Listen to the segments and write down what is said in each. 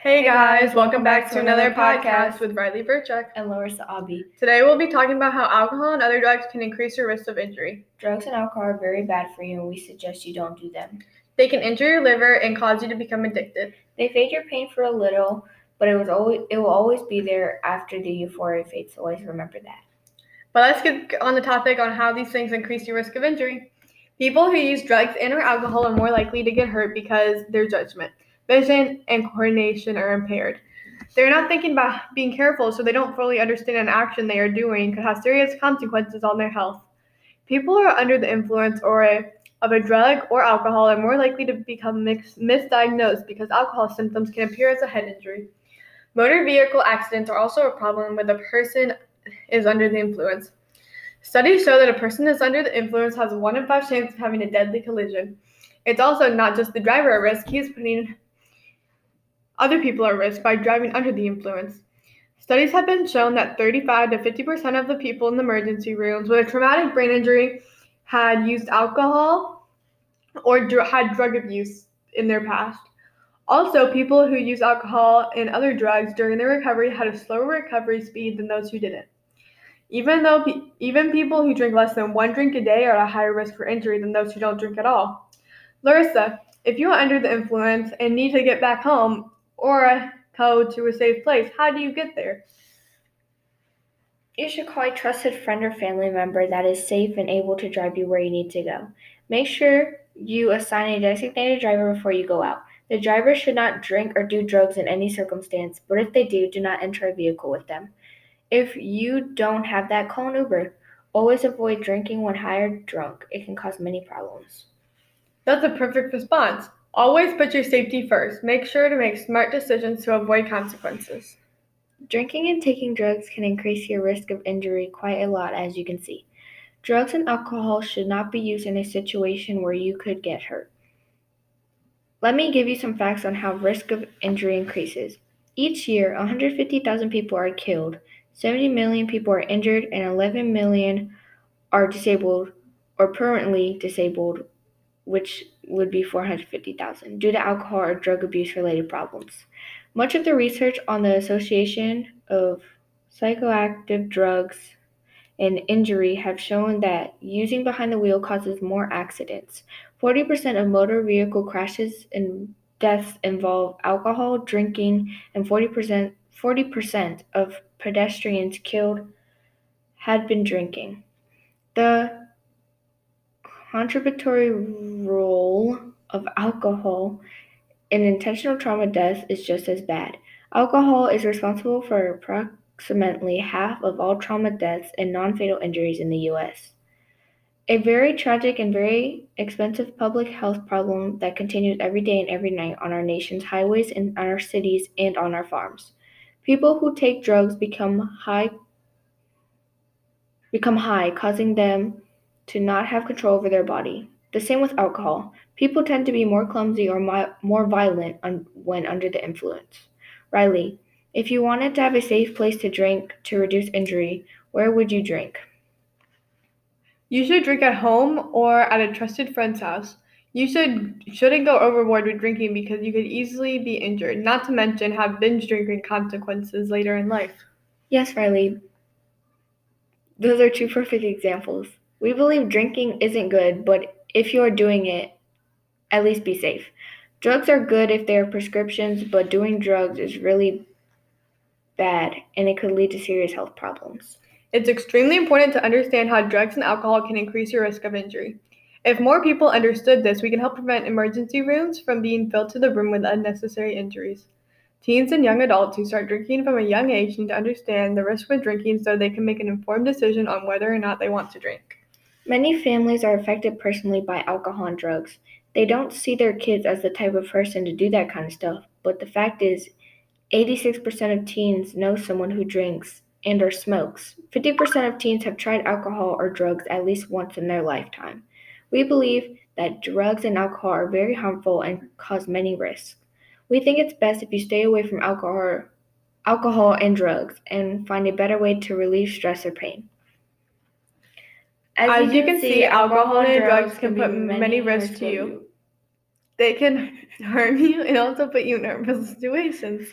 Hey guys, welcome back to another podcast with Riley Burchuk. and Larissa Abi. Today we'll be talking about how alcohol and other drugs can increase your risk of injury. Drugs and alcohol are very bad for you, and we suggest you don't do them. They can injure your liver and cause you to become addicted. They fade your pain for a little, but it was always it will always be there after the euphoria fades. So always remember that. But let's get on the topic on how these things increase your risk of injury. People who use drugs and or alcohol are more likely to get hurt because their judgment, vision, and coordination are impaired. They're not thinking about being careful, so they don't fully understand an action they are doing could have serious consequences on their health. People who are under the influence or a, of a drug or alcohol are more likely to become mix, misdiagnosed because alcohol symptoms can appear as a head injury. Motor vehicle accidents are also a problem when the person is under the influence. Studies show that a person is under the influence has a one in five chance of having a deadly collision. It's also not just the driver at risk, he is putting other people are at risk by driving under the influence. Studies have been shown that 35 to 50% of the people in the emergency rooms with a traumatic brain injury had used alcohol or dr- had drug abuse in their past. Also, people who use alcohol and other drugs during their recovery had a slower recovery speed than those who didn't. Even though pe- even people who drink less than one drink a day are at a higher risk for injury than those who don't drink at all. Larissa, if you are under the influence and need to get back home or a code to a safe place, how do you get there? You should call a trusted friend or family member that is safe and able to drive you where you need to go. Make sure you assign a designated driver before you go out. The driver should not drink or do drugs in any circumstance, but if they do, do not enter a vehicle with them. If you don't have that, call an Uber. Always avoid drinking when high or drunk. It can cause many problems. That's a perfect response. Always put your safety first. Make sure to make smart decisions to avoid consequences. Drinking and taking drugs can increase your risk of injury quite a lot, as you can see. Drugs and alcohol should not be used in a situation where you could get hurt. Let me give you some facts on how risk of injury increases. Each year, 150,000 people are killed, 70 million people are injured, and 11 million are disabled or permanently disabled, which would be 450,000, due to alcohol or drug abuse related problems. Much of the research on the association of psychoactive drugs and injury have shown that using behind the wheel causes more accidents. 40% of motor vehicle crashes and deaths involve alcohol, drinking, and 40%, 40% of pedestrians killed had been drinking. The contributory role of alcohol in intentional trauma deaths is just as bad. Alcohol is responsible for approximately half of all trauma deaths and non fatal injuries in the U.S. A very tragic and very expensive public health problem that continues every day and every night on our nation's highways, in our cities, and on our farms. People who take drugs become high become high, causing them to not have control over their body. The same with alcohol. People tend to be more clumsy or mi- more violent un- when under the influence. Riley, if you wanted to have a safe place to drink to reduce injury, where would you drink? You should drink at home or at a trusted friend's house. You should shouldn't go overboard with drinking because you could easily be injured, not to mention have binge drinking consequences later in life. Yes, Riley. Those are two perfect examples. We believe drinking isn't good, but if you're doing it, at least be safe. Drugs are good if they are prescriptions, but doing drugs is really bad and it could lead to serious health problems. It's extremely important to understand how drugs and alcohol can increase your risk of injury. If more people understood this, we can help prevent emergency rooms from being filled to the brim with unnecessary injuries. Teens and young adults who start drinking from a young age need to understand the risk with drinking so they can make an informed decision on whether or not they want to drink. Many families are affected personally by alcohol and drugs. They don't see their kids as the type of person to do that kind of stuff, but the fact is, 86% of teens know someone who drinks and or smokes. 50% of teens have tried alcohol or drugs at least once in their lifetime. We believe that drugs and alcohol are very harmful and cause many risks. We think it's best if you stay away from alcohol, alcohol and drugs and find a better way to relieve stress or pain. As you can see, alcohol and drugs can put many risks to you. They can harm you and also put you in nervous situations.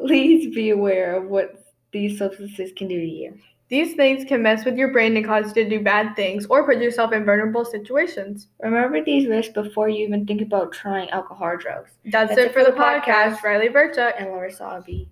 Please be aware of what these substances can do to you. These things can mess with your brain and cause you to do bad things or put yourself in vulnerable situations. Remember these risks before you even think about trying alcohol or drugs. That's, it for the podcast. Riley Berchuk. And Larissa Abbey.